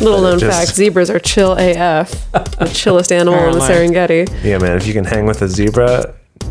Little known just- fact: zebras are chill AF, the chillest animal in the Serengeti. Yeah, man. If you can hang with a zebra,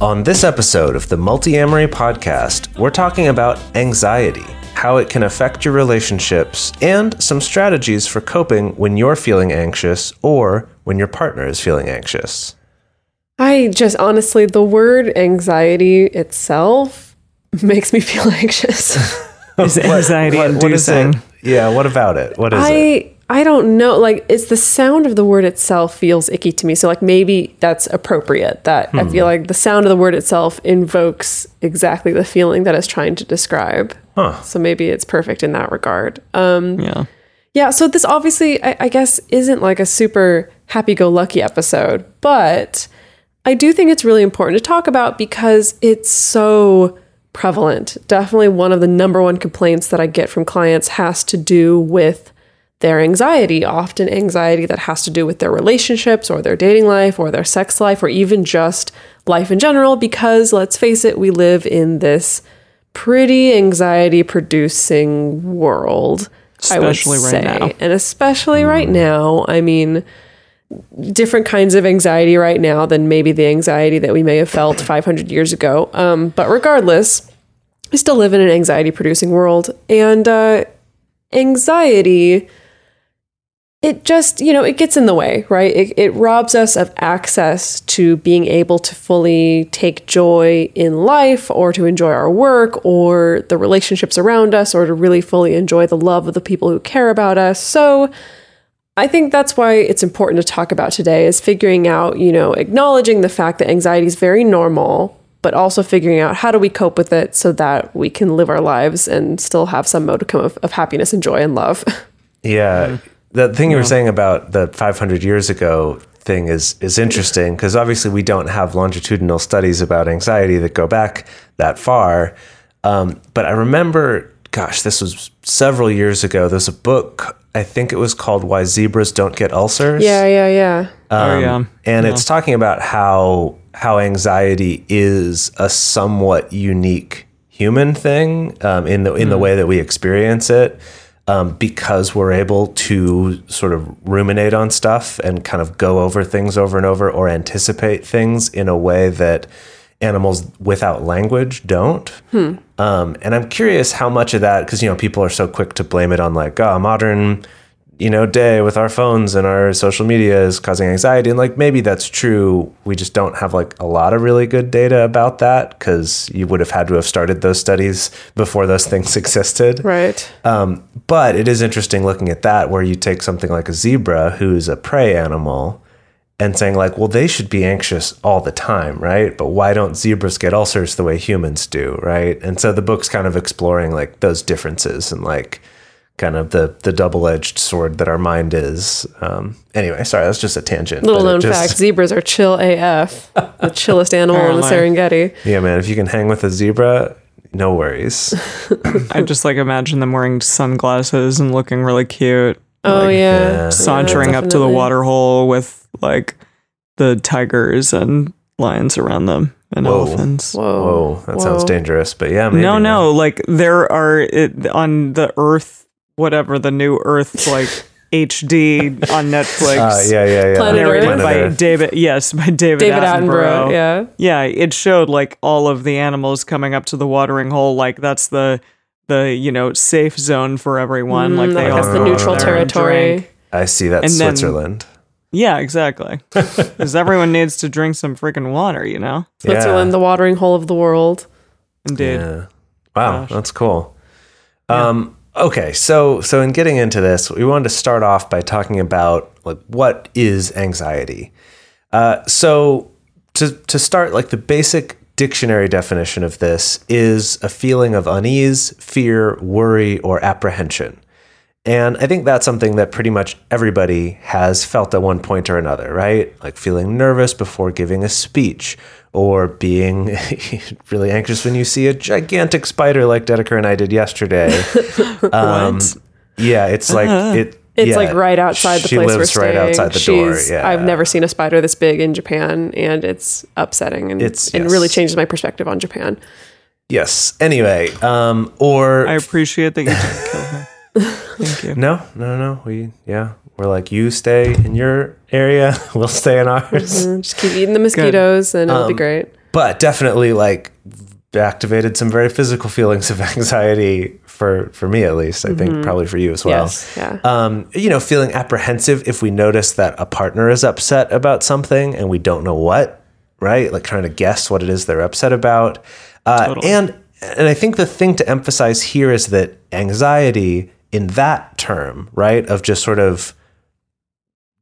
On this episode of the Multiamory podcast, we're talking about anxiety, how it can affect your relationships, and some strategies for coping when you're feeling anxious or when your partner is feeling anxious. I just honestly, the word anxiety itself makes me feel anxious. Is anxiety What- what is it? inducing. Yeah, what about it? What is it? I don't know. Like it's the sound of the word itself feels icky to me. So like maybe that's appropriate. That I feel like the sound of the word itself invokes exactly the feeling that it's trying to describe. Huh. So maybe it's perfect in that regard. Um, Yeah. yeah. So this obviously, I, I guess, isn't like a super happy-go-lucky episode, but I do think it's really important to talk about because it's so prevalent. Definitely one of the number one complaints that I get from clients has to do with their anxiety, often anxiety that has to do with their relationships or their dating life or their sex life or even just life in general because let's face it, we live in this pretty anxiety producing world. Especially I would right say. now. And especially right now, I mean, different kinds of anxiety right now than maybe the anxiety that we may have felt 500 years ago. Um, but regardless, we still live in an anxiety producing world. And uh, anxiety, it just, you know, it gets in the way, right? It, it robs us of access to being able to fully take joy in life or to enjoy our work or the relationships around us or to really fully enjoy the love of the people who care about us. So, I think that's why it's important to talk about today is figuring out, you know, acknowledging the fact that anxiety is very normal, but also figuring out how do we cope with it so that we can live our lives and still have some modicum of, of happiness and joy and love. Yeah. Mm-hmm. The thing you were saying about the 500 years ago thing is is interesting because obviously we don't have longitudinal studies about anxiety that go back that far. Um, but I remember, gosh, this was several years ago. There's a book, I think it was called Why Zebras Don't Get Ulcers. yeah, yeah, yeah. oh, yeah. and it's talking about how how anxiety is a somewhat unique human thing um, in the in the way that we experience it um, because we're able to sort of ruminate on stuff and kind of go over things over and over or anticipate things in a way that animals without language don't. Um, and I'm curious how much of that, because you know people are so quick to blame it on like, oh, modern, you know, day with our phones and our social media is causing anxiety, and like maybe that's true. We just don't have like a lot of really good data about that because you would have had to have started those studies before those things existed. Right. Um, but it is interesting looking at that where you take something like a zebra who's a prey animal and saying like, well, they should be anxious all the time, right? But why don't zebras get ulcers the way humans do, right? And so the book's kind of exploring like those differences and like kind of the the double edged sword that our mind is. Um, anyway, sorry, that's just a tangent. Little known just- fact zebras are chill AF, the chillest animal in the Serengeti. Yeah, man, if you can hang with a zebra, no worries. I just like imagine them wearing sunglasses and looking really cute, Oh, yeah. yeah. sauntering up to the definitely. water hole with like the tigers and lions around them and Whoa. elephants. Whoa. Whoa, that sounds dangerous. But yeah, maybe no, not. no, like there are it, on the Earth, whatever the new Earth, like HD on Netflix. Uh, yeah, yeah, yeah. Planet Narrated Earth? by Earth. David, yes, by David, David Attenborough. Attenborough. Yeah. Yeah, it showed like all of the animals coming up to the watering hole. Like that's the the you know safe zone for everyone. like Mm, they like all the neutral territory. I see. that And then- Switzerland. Yeah, exactly. Because everyone needs to drink some freaking water, you know. Switzerland, the watering hole of the world. Indeed. Yeah. Wow, that's cool. Um, okay, so so in getting into this, we wanted to start off by talking about like what is anxiety? Uh, so to to start, like the basic dictionary definition of this is a feeling of unease, fear, worry, or apprehension. And I think that's something that pretty much everybody has felt at one point or another, right? Like feeling nervous before giving a speech or being really anxious when you see a gigantic spider like Dedeker and I did yesterday. Um, What? yeah, it's like it. It's yeah, like right outside the she place we're lives staying. right outside the door. Yeah, I've never seen a spider this big in Japan, and it's upsetting and It's- and yes. really changes my perspective on Japan. Yes. Anyway, um, or I appreciate that you didn't kill her. Thank you. no, no, no. We yeah, we're like you stay in your area, we'll stay in ours. Mm, Just keep eating the mosquitoes, and it'll be Um, great. But definitely like activated some very physical feelings of anxiety for for me at least. I think probably for you as well. yes, yeah. um, you know, feeling apprehensive if we notice that a partner is upset about something and we don't know what, right? Like trying to guess what it is they're upset about. Uh, Totally. And and I think the thing to emphasize here is that anxiety in that term, right, of just sort of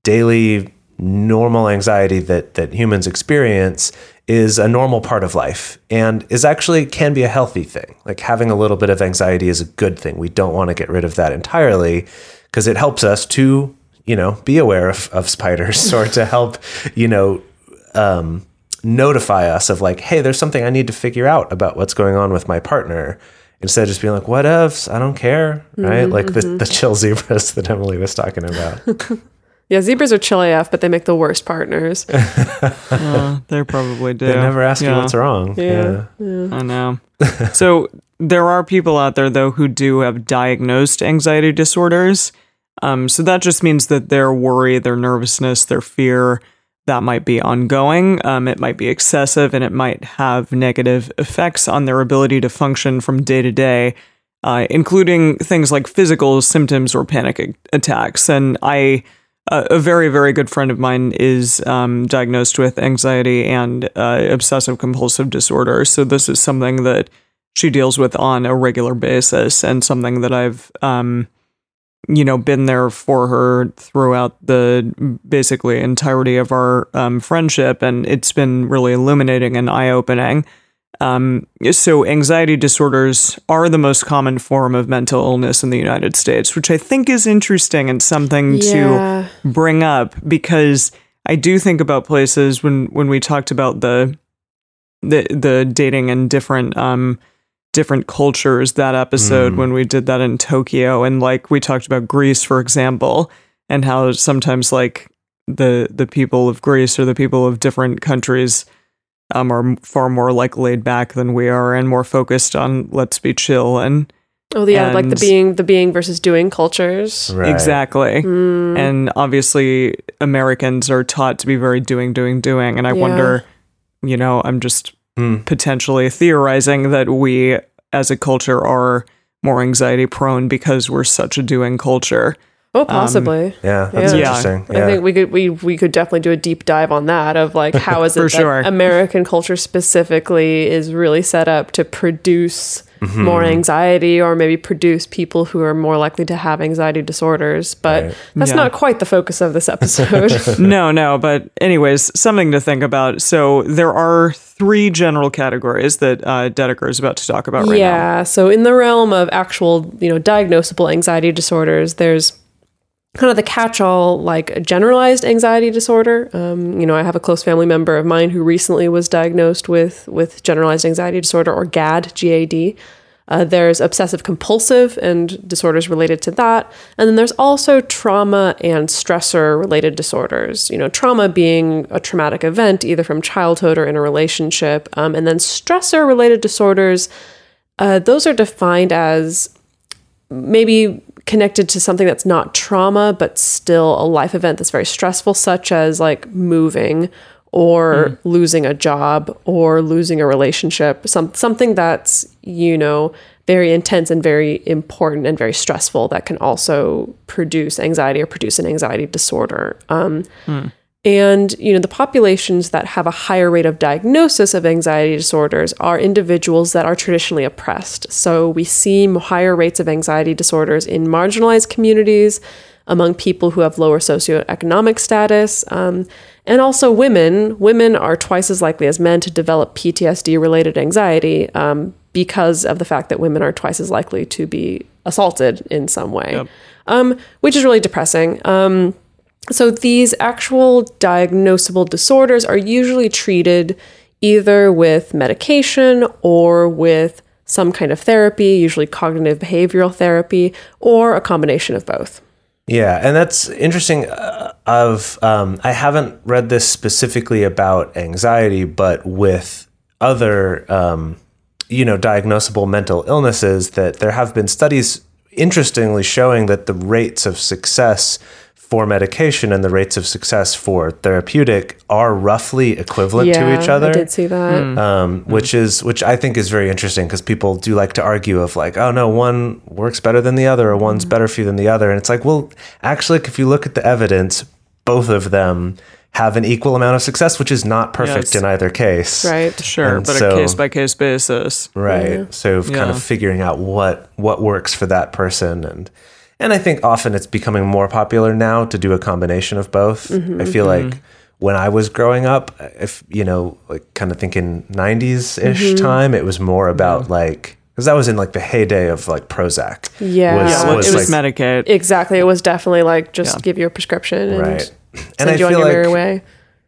daily normal anxiety that that humans experience is a normal part of life and is actually can be a healthy thing. Like having a little bit of anxiety is a good thing. We don't want to get rid of that entirely because it helps us to, you know, be aware of, of spiders or to help, you know, um, notify us of like, hey, there's something I need to figure out about what's going on with my partner. Instead of just being like, what ifs? I don't care. Right. Like the, the chill zebras that Emily was talking about. Yeah, zebras are chill AF, but they make the worst partners. Uh, they probably do. They never ask you what's wrong. Yeah. I know. so there are people out there though who do have diagnosed anxiety disorders. Um, so that just means that their worry, their nervousness, their fear that might be ongoing. Um, it might be excessive, and it might have negative effects on their ability to function from day to day, uh, including things like physical symptoms or panic a- attacks. And I a very very good friend of mine is um, diagnosed with anxiety and uh, obsessive compulsive disorder. So this is something that she deals with on a regular basis and something that i've um, you know been there for her throughout the basically entirety of our um, friendship. And it's been really illuminating and eye-opening um, so anxiety disorders are the most common form of mental illness in the United States, which I think is interesting and something to bring up because I do think about places when when we talked about the the the dating in different um different cultures that episode when we did that in Tokyo. And like we talked about Greece for example and how sometimes like the the people of Greece or the people of different countries um, are far more like laid back than we are and more focused on let's be chill and Oh, yeah, like the being, the being versus doing cultures. Right. exactly Mm, and obviously americans are taught to be very doing doing doing and i Yeah. wonder you know i'm just Hmm. potentially theorizing that we as a culture are more anxiety prone because we're such a doing culture oh, possibly. Yeah, that's Yeah. interesting. Yeah. I think we could we we could definitely do a deep dive on that of like how is it that sure. American culture specifically is really set up to produce Mm-hmm. more anxiety or maybe produce people who are more likely to have anxiety disorders. But Right. that's Yeah. not quite the focus of this episode. no no but anyways something to think about so there are three general categories that uh, dedeker is about to talk about right now yeah. So in the realm of actual, you know, diagnosable anxiety disorders, there's kind of the catch-all like generalized anxiety disorder. Um, you know, I have a close family member of mine who recently was diagnosed with with generalized anxiety disorder or GAD, GAD. Uh, there's obsessive compulsive and disorders related to that. And then there's also trauma and stressor related disorders. You know, trauma being a traumatic event, either from childhood or in a relationship. Um, and then stressor related disorders, uh, those are defined as maybe connected to something that's not trauma, but still a life event that's very stressful, such as like moving or losing a job or losing a relationship, some something that's, you know, very intense and very important and very stressful that can also produce anxiety or produce an anxiety disorder. Um, and you know the populations that have a higher rate of diagnosis of anxiety disorders are individuals that are traditionally oppressed. So we see higher rates of anxiety disorders in marginalized communities, among people who have lower socioeconomic status. Um, and also women. Women are twice as likely as men to develop PTSD related anxiety um, because of the fact that women are twice as likely to be assaulted in some way, um, which is really depressing. Um, so these actual diagnosable disorders are usually treated either with medication or with some kind of therapy, usually cognitive behavioral therapy, or a combination of both. Yeah, and that's interesting. Uh, of um, I haven't read this specifically about anxiety, but with other, um, you know, diagnosable mental illnesses, that there have been studies, interestingly, showing that the rates of success for medication and the rates of success for therapeutic are roughly equivalent yeah, to each other I did see that. Hmm. um, hmm. which is which I think is very interesting because people do like to argue of like, oh no, one works better than the other, or one's mm. better for you than the other, and it's like, well, actually, if you look at the evidence, both of them have an equal amount of success, which is not perfect Yes. in either case. Right. Sure, And but so- a case by case basis. Right. So kind of figuring out what what works for that person and and I think often it's becoming more popular now to do a combination of both. Mm-hmm, I feel mm-hmm. like when I was growing up, if you know, like kind of thinking 90s ish mm-hmm. time, it was more about like because that was in like the heyday of like Prozac. Yeah. was, Yeah, was it was like, Medicaid. Exactly. It was definitely like just Yeah. give you a prescription and right. send And I you on feel your merry like way.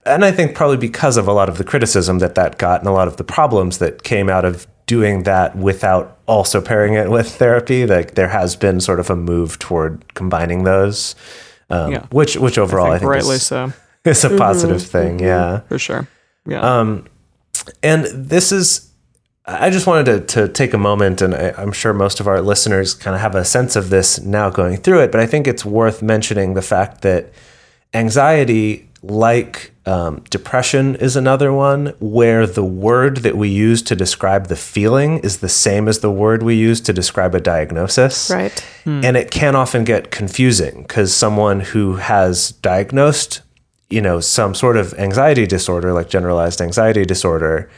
and I think probably because of a lot of the criticism that that got and a lot of the problems that came out of doing that without also pairing it with therapy, like there has been sort of a move toward combining those, um, Yeah. which which overall I I think, think rightly is, so, is a positive thing. Yeah. for sure. Yeah. Um, And this is, I just wanted to, to take a moment, and I, I'm sure most of our listeners kind of have a sense of this now going through it, but I think it's worth mentioning the fact that anxiety, like um, depression, is another one where the word that we use to describe the feeling is the same as the word we use to describe a diagnosis. Right. And it can often get confusing because someone who has diagnosed, you know, some sort of anxiety disorder, like generalized anxiety disorder,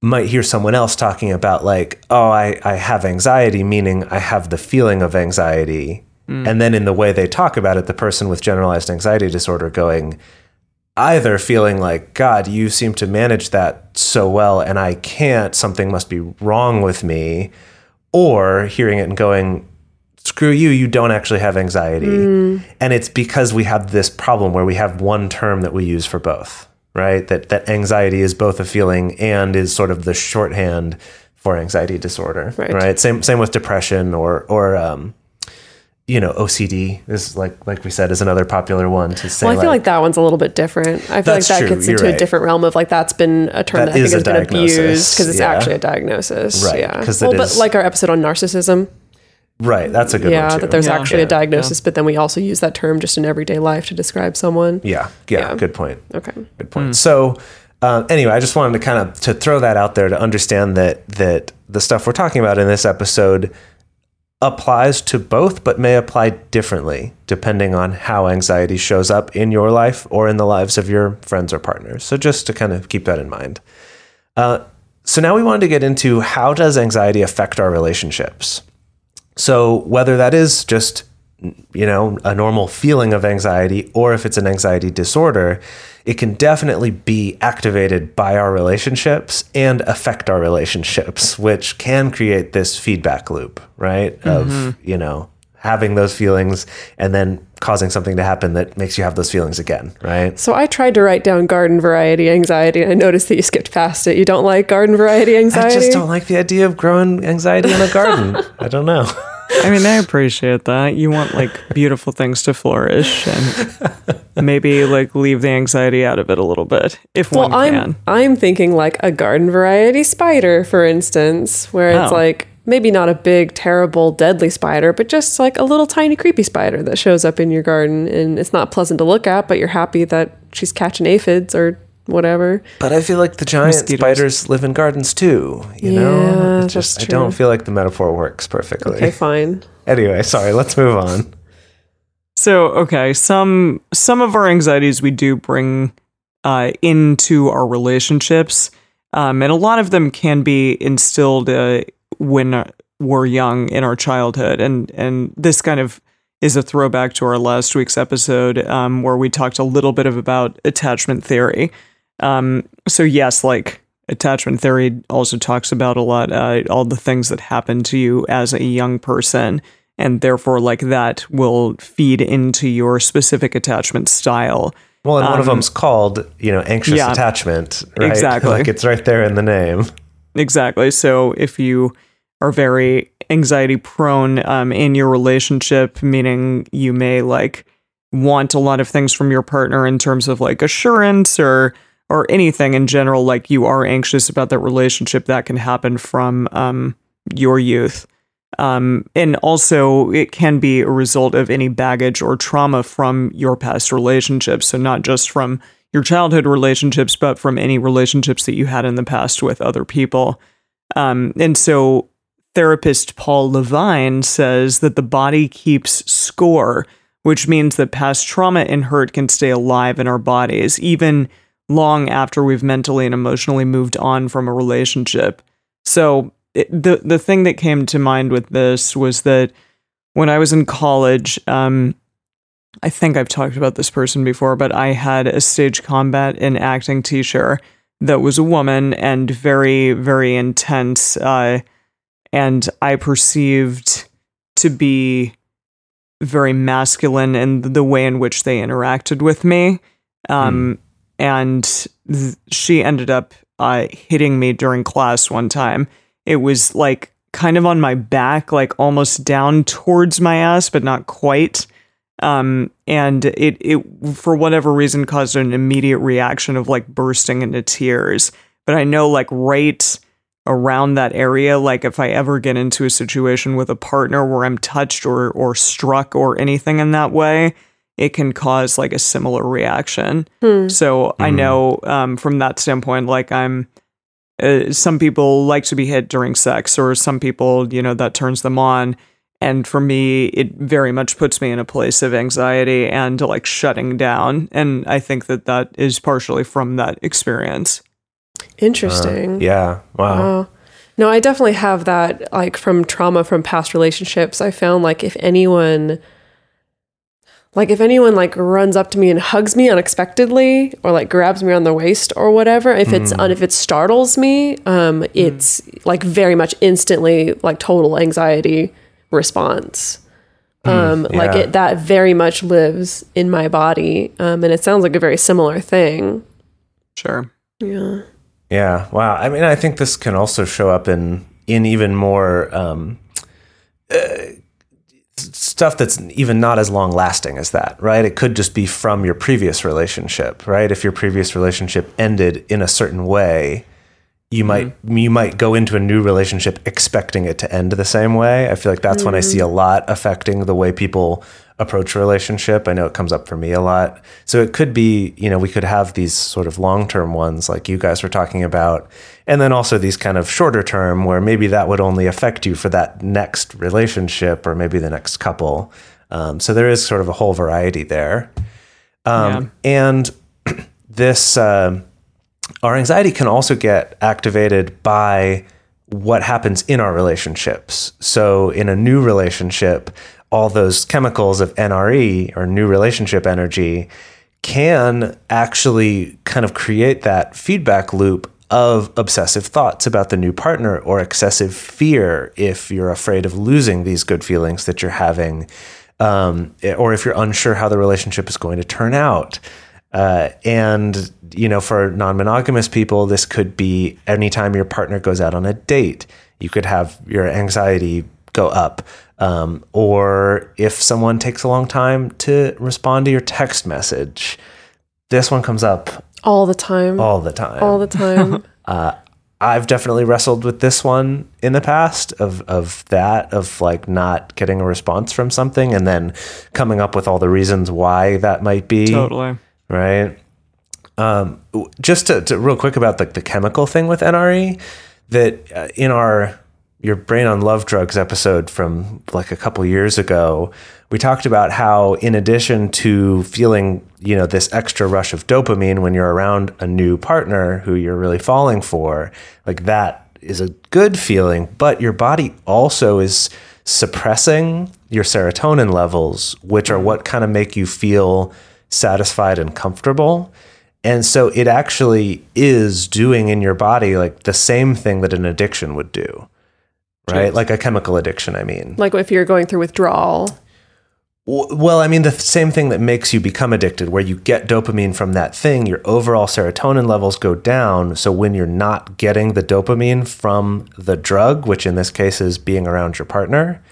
might hear someone else talking about, like, oh, I, I have anxiety, meaning I have the feeling of anxiety. And then in the way they talk about it, the person with generalized anxiety disorder going, either feeling like, God, you seem to manage that so well, and I can't, something must be wrong with me, or hearing it and going, screw you, you don't actually have anxiety. And it's because we have this problem where we have one term that we use for both, right? That that anxiety is both a feeling and is sort of the shorthand for anxiety disorder, Right. right? Same same with depression or or um, you know OCD is like like we said is another popular one to say. Well, I feel like that one's a little bit different. I feel like that true, gets you're into a different realm of like that's been a term That that, I is think a has been diagnosis, abused because it's yeah. actually a diagnosis. Right, Yeah. 'cause it well, but is- like our episode on narcissism. right. That's a good yeah, one too. that there's Yeah. actually Yeah. a diagnosis, but then we also use that term just in everyday life to describe someone. yeah, yeah, Yeah. good point. Okay. Good point. So, uh, anyway, I just wanted to kind of to throw that out there to understand that that the stuff we're talking about in this episode applies to both, but may apply differently depending on how anxiety shows up in your life or in the lives of your friends or partners. So, just to kind of keep that in mind. Uh, so now we wanted to get into how does anxiety affect our relationships. So whether that is just you know a normal feeling of anxiety or if it's an anxiety disorder, it can definitely be activated by our relationships and affect our relationships, which can create this feedback loop, right? Of mm-hmm. you know having those feelings and then causing something to happen that makes you have those feelings again, right? So I tried to write down garden variety anxiety, and I noticed that you skipped past it. You don't like garden variety anxiety? I just don't like the idea of growing anxiety in a garden. I don't know. I mean, I appreciate that. You want like beautiful things to flourish and maybe like leave the anxiety out of it a little bit if Well, one I'm can. I'm thinking like a garden variety spider, for instance, where it's Oh. like maybe not a big, terrible, deadly spider, but just like a little tiny creepy spider that shows up in your garden, and it's not pleasant to look at, but you're happy that she's catching aphids or whatever. But I feel like the giant Mosquitoes. spiders live in gardens too. You Yeah, know, It that's just I don't feel like the metaphor works perfectly. Okay, fine. Anyway, sorry. Let's move on. So, okay, some some of our anxieties we do bring uh, into our relationships, um, and a lot of them can be instilled uh, when uh, we're young in our childhood, and and this kind of is a throwback to our last week's episode um, where we talked a little bit of about attachment theory. Um, so yes, like attachment theory also talks about a lot uh, all the things that happen to you as a young person, and therefore like that will feed into your specific attachment style. Well, and one of them's called, you know, anxious Um, yeah. attachment, right? Exactly. like it's right there in the name. Exactly. So if you are very anxiety prone um, in your relationship, meaning you may like want a lot of things from your partner in terms of like assurance or or anything in general, like you are anxious about that relationship, that can happen from um, your youth. Um, and also, it can be a result of any baggage or trauma from your past relationships. So, not just from your childhood relationships, but from any relationships that you had in the past with other people. Um, and so, therapist Paul Levine says that the body keeps score, which means that past trauma and hurt can stay alive in our bodies, even long after we've mentally and emotionally moved on from a relationship. So, it, the the thing that came to mind with this was that when I was in college, um, I think I've talked about this person before, but I had a stage combat and acting teacher that was a woman and very, very intense. Uh, and I perceived to be very masculine in the way in which they interacted with me. Um, And th- she ended up uh, hitting me during class one time. It was like kind of on my back, like almost down towards my ass, but not quite um and it it for whatever reason caused an immediate reaction of like bursting into tears but i know like right around that area like if i ever get into a situation with a partner where i'm touched or or struck or anything in that way it can cause like a similar reaction so i know um from that standpoint like i'm uh, some people like to be hit during sex or some people you know that turns them on and for me it very much puts me in a place of anxiety and like shutting down and i think that that is partially from that experience Interesting. Yeah. Wow. Wow. No, I definitely have that like from trauma from past relationships. I found like if anyone like if anyone like runs up to me and hugs me unexpectedly or like grabs me on the waist or whatever, if it's Mm. if it startles me, um it's like very much instantly like total anxiety response. Um like Mm, yeah. it that very much lives in my body. Um and it sounds like a very similar thing. sure Yeah. Yeah. Wow. I mean, I think this can also show up in in even more um, uh, stuff that's even not as long lasting as that, right? It could just be from your previous relationship, right? If your previous relationship ended in a certain way, you might mm-hmm. you might go into a new relationship expecting it to end the same way. I feel like that's when I see mm-hmm. a lot affecting the way people approach relationship. I know it comes up for me a lot. So it could be, you know, we could have these sort of long-term ones like you guys were talking about, and then also these kind of shorter term where maybe that would only affect you for that next relationship or maybe the next couple. Um, so there is sort of a whole variety there. Um, And this, um our anxiety can also get activated by what happens in our relationships. So, in a new relationship, all those chemicals of NRE or new relationship energy can actually kind of create that feedback loop of obsessive thoughts about the new partner or excessive fear if you're afraid of losing these good feelings that you're having, um, or if you're unsure how the relationship is going to turn out. Uh, and you know, for non-monogamous people, this could be anytime your partner goes out on a date, you could have your anxiety go up. Um, or if someone takes a long time to respond to your text message, this one comes up All the time. all the time. all the time. I've definitely wrestled with this one in the past of of that of like not getting a response from something and then coming up with all the reasons why that might be totally right? Um, just to, to real quick about like the chemical thing with NRE, that uh, in our your brain on love drugs episode from like a couple years ago, we talked about how in addition to feeling you know this extra rush of dopamine when you're around a new partner who you're really falling for, like that is a good feeling, but your body also is suppressing your serotonin levels, which are what kind of make you feel satisfied and comfortable. And so it actually is doing in your body like the same thing that an addiction would do. Right? Like a chemical addiction, I mean. Like if you're going through withdrawal. Well, I mean, the same thing that makes you become addicted, where you get dopamine from that thing, your overall serotonin levels go down. So when you're not getting the dopamine from the drug, which in this case is being around your partner,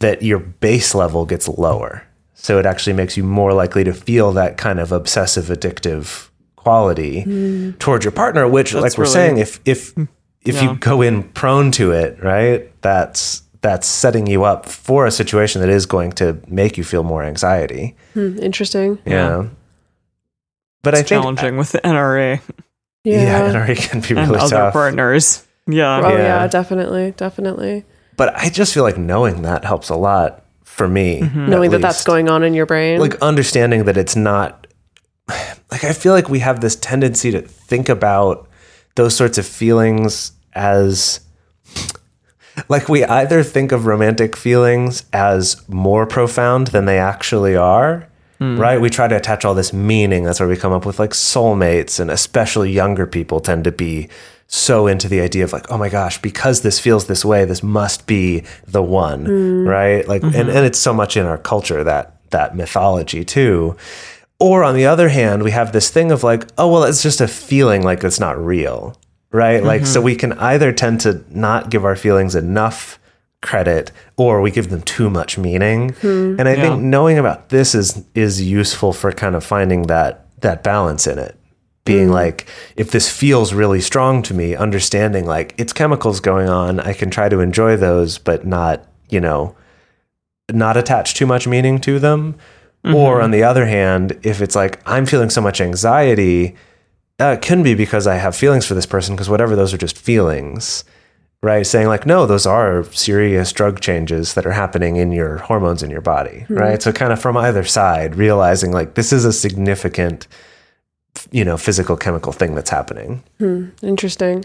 that your base level gets lower. So it actually makes you more likely to feel that kind of obsessive addictive quality hmm. towards your partner, which, like we're really- saying, if if hmm. If you go in prone to it, right, that's that's setting you up for a situation that is going to make you feel more anxiety. Hmm, interesting. Yeah. But I It's think challenging with the NRA Yeah. yeah, already can be and really other tough. partners. Yeah. Oh yeah. Yeah. definitely, definitely. But I just feel like knowing that helps a lot for me. at Knowing that that's going on in your brain. like understanding that it's not like I feel like we have this tendency to think about those sorts of feelings as like we either think of romantic feelings as more profound than they actually are hmm. right? We try to attach all this meaning. That's where we come up with like soulmates and especially younger people tend to be so into the idea of like oh my gosh because this feels this way this must be the one hmm. right? Like and, mm-hmm. and it's so much in our culture that that mythology too or on the other hand, we have this thing of like, oh, well, it's just a feeling like it's not real, right? Like, so mm-hmm. we can either tend to not give our feelings enough credit or we give them too much meaning. Hmm. And I think knowing about this is is useful for kind of finding that that balance in it. Being hmm. like, if this feels really strong to me, understanding like it's chemicals going on, I can try to enjoy those, but not, you know, not attach too much meaning to them. Or mm-hmm. on the other hand, if it's like I'm feeling so much anxiety, uh, it can be because I have feelings for this person because whatever those are just feelings, right? Saying like, no, those are serious drug changes that are happening in your hormones in your body, hmm. right? So kind of from either side, realizing like this is a significant, you know, physical chemical thing that's happening. Hmm. Interesting.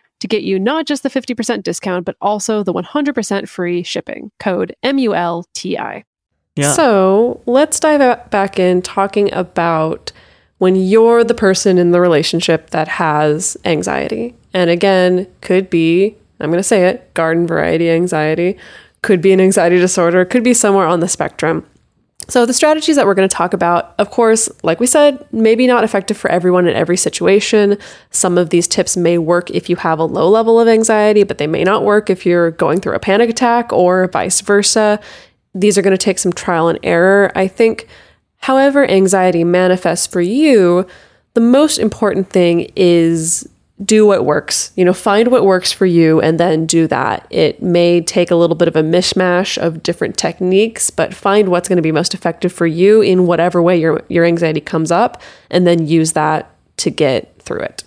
to get you not just the 50% discount, but also the 100% free shipping. Code M U L T I. Yeah. So let's dive back in talking about when you're the person in the relationship that has anxiety. And again, could be, I'm going to say it, garden variety anxiety, could be an anxiety disorder, could be somewhere on the spectrum. So, the strategies that we're going to talk about, of course, like we said, maybe not effective for everyone in every situation. Some of these tips may work if you have a low level of anxiety, but they may not work if you're going through a panic attack or vice versa. These are going to take some trial and error. I think, however, anxiety manifests for you, the most important thing is do what works. You know, find what works for you and then do that. It may take a little bit of a mishmash of different techniques, but find what's going to be most effective for you in whatever way your your anxiety comes up and then use that to get through it.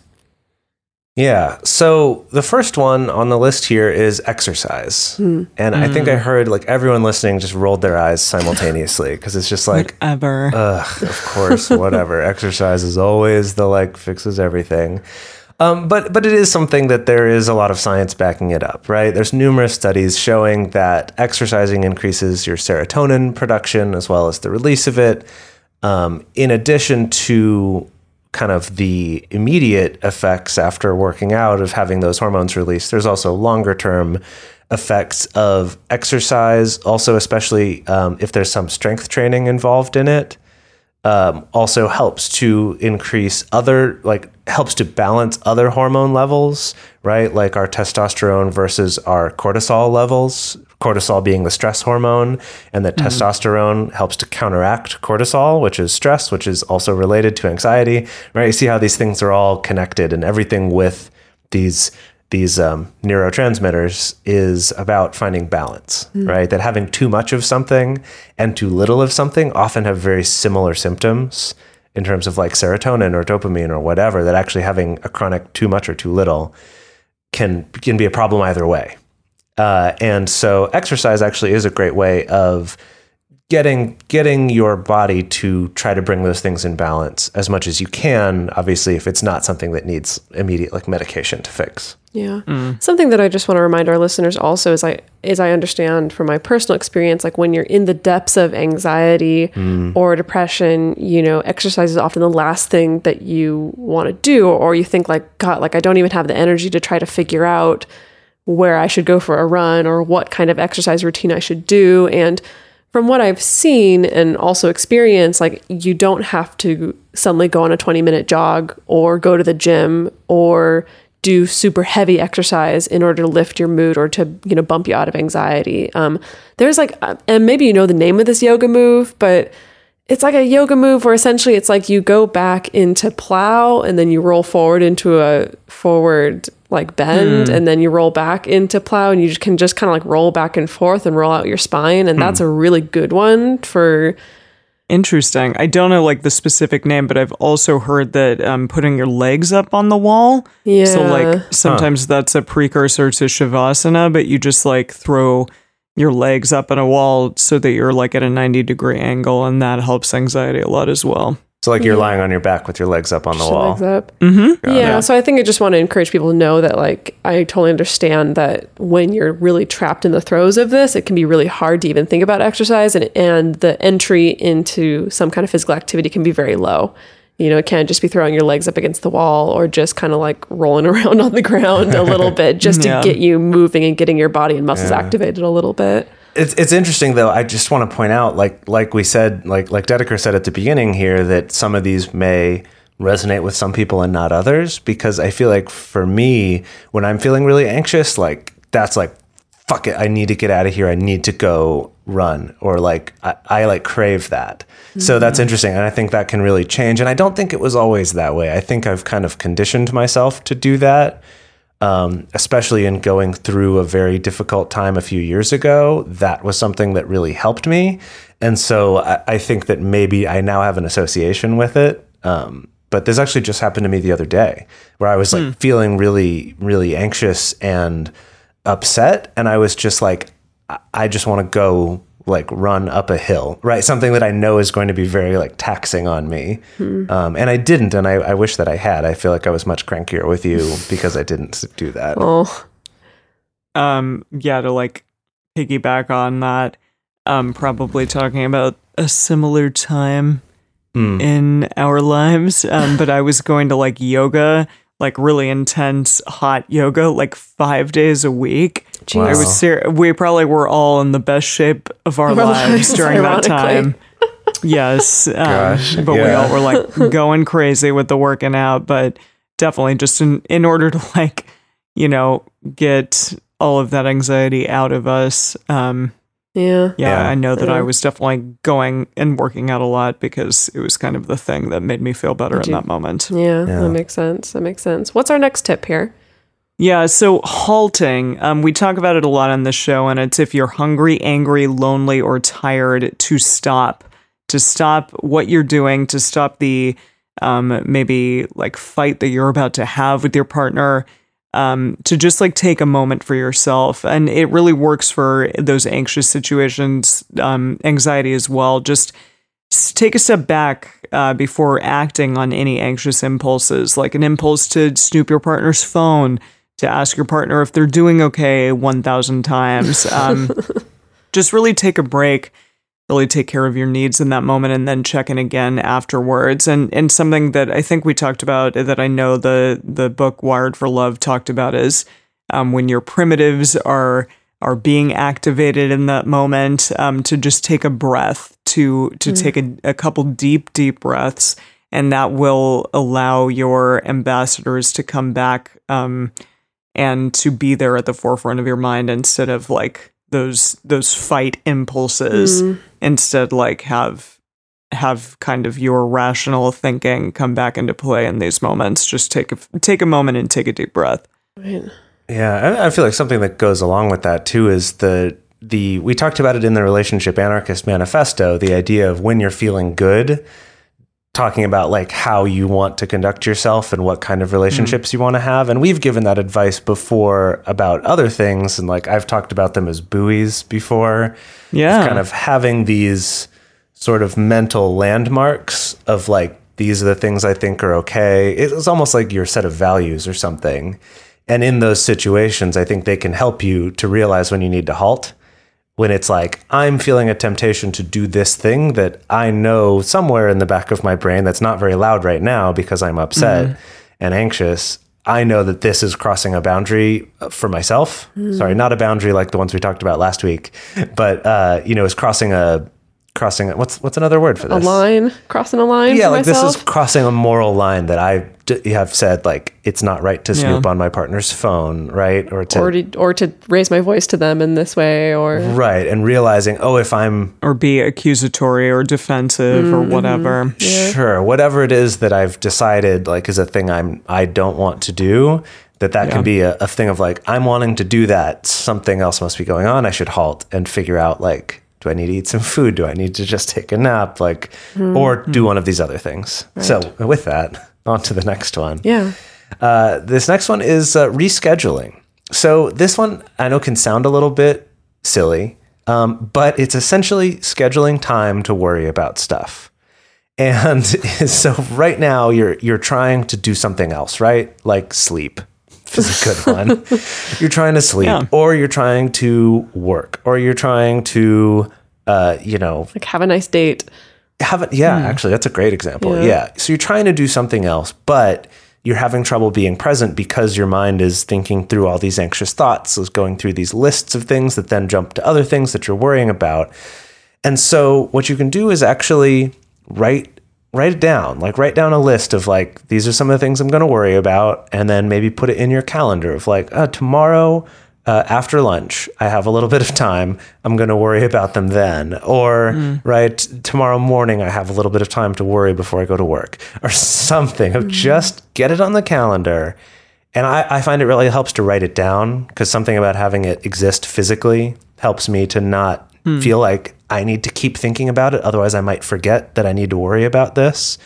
Yeah. So the first one on the list here is exercise. Hmm. And I think I hmm. heard like everyone listening just rolled their eyes simultaneously because it's just like, Ever. ugh, of course, whatever. Exercise is always the like fixes everything. Um, but but it is something that there is a lot of science backing it up, right? There's numerous studies showing that exercising increases your serotonin production as well as the release of it. Um, in addition to kind of the immediate effects after working out of having those hormones released, there's also longer term effects of exercise, also, especially um, if there's some strength training involved in it um, also helps to increase other like helps to balance other hormone levels right? Like our testosterone versus our cortisol levels cortisol being the stress hormone. And that testosterone helps to counteract cortisol which is stress which is also related to anxiety right? You see how these things are all connected and everything with these these um, neurotransmitters is about finding balance, right? That having too much of something and too little of something often have very similar symptoms in terms of like serotonin or dopamine or whatever. That actually having a chronic too much or too little can can be a problem either way. Uh, and so exercise actually is a great way of getting getting your body to try to bring those things in balance as much as you can obviously if it's not something that needs immediate like medication to fix Yeah. Mm. Something that I just want to remind our listeners also is I is I understand from my personal experience, like when you're in the depths of anxiety mm. or depression, you know, exercise is often the last thing that you want to do, or you think like, God, like I don't even have the energy to try to figure out where I should go for a run or what kind of exercise routine I should do. And from what I've seen and also experienced, like you don't have to suddenly go on a 20 minute jog or go to the gym or do super heavy exercise in order to lift your mood or to you know bump you out of anxiety. Um, there's like, uh, and maybe you know the name of this yoga move, but it's like a yoga move where essentially it's like you go back into plow and then you roll forward into a forward like bend and then you roll back into plow and you just can just kind of like roll back and forth and roll out your spine and that's a really good one for Interesting. I don't know like the specific name, but I've also heard that um, putting your legs up on the wall. yeah So like sometimes that's a precursor to shavasana, but you just like throw your legs up on a wall so that you're like at a 90 degree angle, and that helps anxiety a lot as well. So like you're lying on your back with your legs up on the the wall legs up. Mm-hmm. Yeah, so I think I just want to encourage people to know that, like, I totally understand that when you're really trapped in the throes of this, it can be really hard to even think about exercise, and and the entry into some kind of physical activity can be very low. You know, it can't just be throwing your legs up against the wall or just kind of like rolling around on the ground a little bit just to get you moving and getting your body and muscles activated a little bit. It's it's interesting though. I just want to point out, like like we said, like like Dedeker said at the beginning here, that some of these may resonate with some people and not others. Because I feel like for me, when I'm feeling really anxious, like that's like fuck it, I need to get out of here. I need to go run, or like I, I like crave that. So mm-hmm. that's interesting, and I think that can really change. And I don't think it was always that way. I think I've kind of conditioned myself to do that um, especially in going through a very difficult time a few years ago, that was something that really helped me. And so I, I think that maybe I now have an association with it. Um, but this actually just happened to me the other day where I was like feeling really, really anxious and upset. And I was just like, I- I just want to go like run up a hill, right? Something that I know is going to be very like taxing on me. Um, and I didn't. And I, I wish that I had. I feel like I was much crankier with you because I didn't do that. Oh, um yeah to like piggyback on that um probably talking about a similar time Hmm. in our lives um but i was going to like yoga like really intense hot yoga like five days a week. I was ser- we probably were all in the best shape of our lives lives, during that time. Yes um, Gosh, but we all were like going crazy with the working out but definitely just in in order to like you know get all of that anxiety out of us um yeah. yeah, Yeah. i know that i was definitely going and working out a lot because it was kind of the thing that made me feel better in you- that moment Yeah, Yeah. that makes sense. That makes sense. What's our next tip here? Yeah, so halting, um, we talk about it a lot on this show, and it's if you're hungry, angry, lonely, or tired, to stop, to stop what you're doing, to stop the um, maybe like fight that you're about to have with your partner, um, to just like take a moment for yourself. And it really works for those anxious situations, um, anxiety as well. Just take a step back uh, before acting on any anxious impulses, like an impulse to snoop your partner's phone, to ask your partner if they're doing okay 1,000 times. Um, just really take a break, really take care of your needs in that moment, and then check in again afterwards. And and something that I think we talked about that I know the the book Wired for Love talked about is um, when your primitives are are being activated in that moment um, to just take a breath to to take a, a couple deep deep breaths and that will allow your ambassadors to come back um, and to be there at the forefront of your mind instead of like those those fight impulses mm-hmm. instead like have have kind of your rational thinking come back into play in these moments just take a take a moment and take a deep breath Right. Yeah, I, I feel like something that goes along with that too is the the we talked about it in the relationship anarchist manifesto. The idea of when you're feeling good, talking about like how you want to conduct yourself and what kind of relationships you want to have. And we've given that advice before about other things, and like I've talked about them as buoys before. yeah kind of having these sort of mental landmarks of like these are the things I think are okay. It's almost like your set of values or something. And in those situations, I think they can help you to realize when you need to halt. When it's like, I'm feeling a temptation to do this thing that I know somewhere in the back of my brain that's not very loud right now because I'm upset and anxious. I know that this is crossing a boundary uh, for myself. Sorry, not a boundary like the ones we talked about last week, but uh, you know, is crossing a crossing. A, what's what's another word for this? A line, crossing a line. Yeah, for like myself. this is crossing a moral line that I d- have said like it's not right to snoop Yeah. on my partner's phone, right? Or to or to or to raise my voice to them in this way, or right, and realizing, oh, if I'm or be accusatory or defensive or mm-hmm. whatever Sure. Whatever it is that I've decided like is a thing I'm I don't want to do, that that Yeah. can be a, a thing of like I'm wanting to do that. Something else must be going on. I should halt and figure out like do I need to eat some food? Do I need to just take a nap? Like or do one of these other things. So with that, on to the next one. yeah, Uh, this next one is uh, rescheduling. So this one I know can sound a little bit silly, um, but it's essentially scheduling time to worry about stuff. And so right now you're you're trying to do something else, right? Like sleep. This is a good one. you're trying to sleep, Yeah. or you're trying to work, or you're trying to, uh, you know, like have a nice date. have it yeah actually that's a great example Yeah. yeah. so you're trying to do something else but you're having trouble being present because your mind is thinking through all these anxious thoughts is going through these lists of things that then jump to other things that you're worrying about and so what you can do is actually write write it down like write down a list of like these are some of the things i'm going to worry about and then maybe put it in your calendar of like uh, tomorrow uh, after lunch, I have a little bit of time. I'm going to worry about them then. Or, right, tomorrow morning, I have a little bit of time to worry before I go to work or something of just get it on the calendar. And I, I find it really helps to write it down because something about having it exist physically helps me to not feel like I need to keep thinking about it. Otherwise, I might forget that I need to worry about this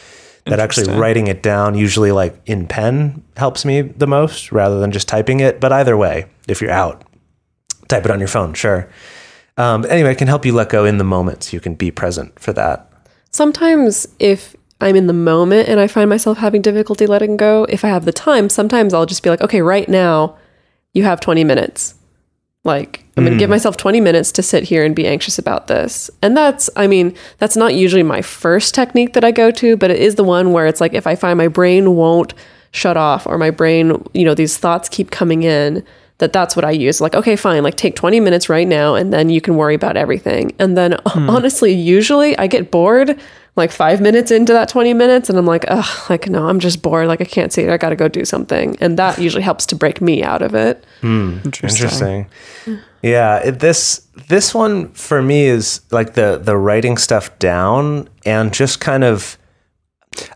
that actually writing it down usually like in pen helps me the most rather than just typing it but either way if you're out type it on your phone sure um, anyway it can help you let go in the moment so you can be present for that Sometimes if I'm in the moment and I find myself having difficulty letting go, if I have the time, sometimes I'll just be like, okay, right now you have 20 minutes. Like, I'm going to give hmm. myself 20 minutes to sit here and be anxious about this. And that's, I mean, that's not usually my first technique that I go to, but it is the one where it's like if I find my brain won't shut off or my brain, you know, these thoughts keep coming in, that that's what I use. Like, okay, fine, like take 20 minutes right now and then you can worry about everything. And then hmm. honestly, usually I get bored like five minutes into that 20 minutes and I'm like, ugh, like, no, I'm just bored. Like, I can't see it. I got to go do something. And that usually helps to break me out of it. Hmm, interesting. Yeah, it, this this one for me is like the the writing stuff down and just kind of.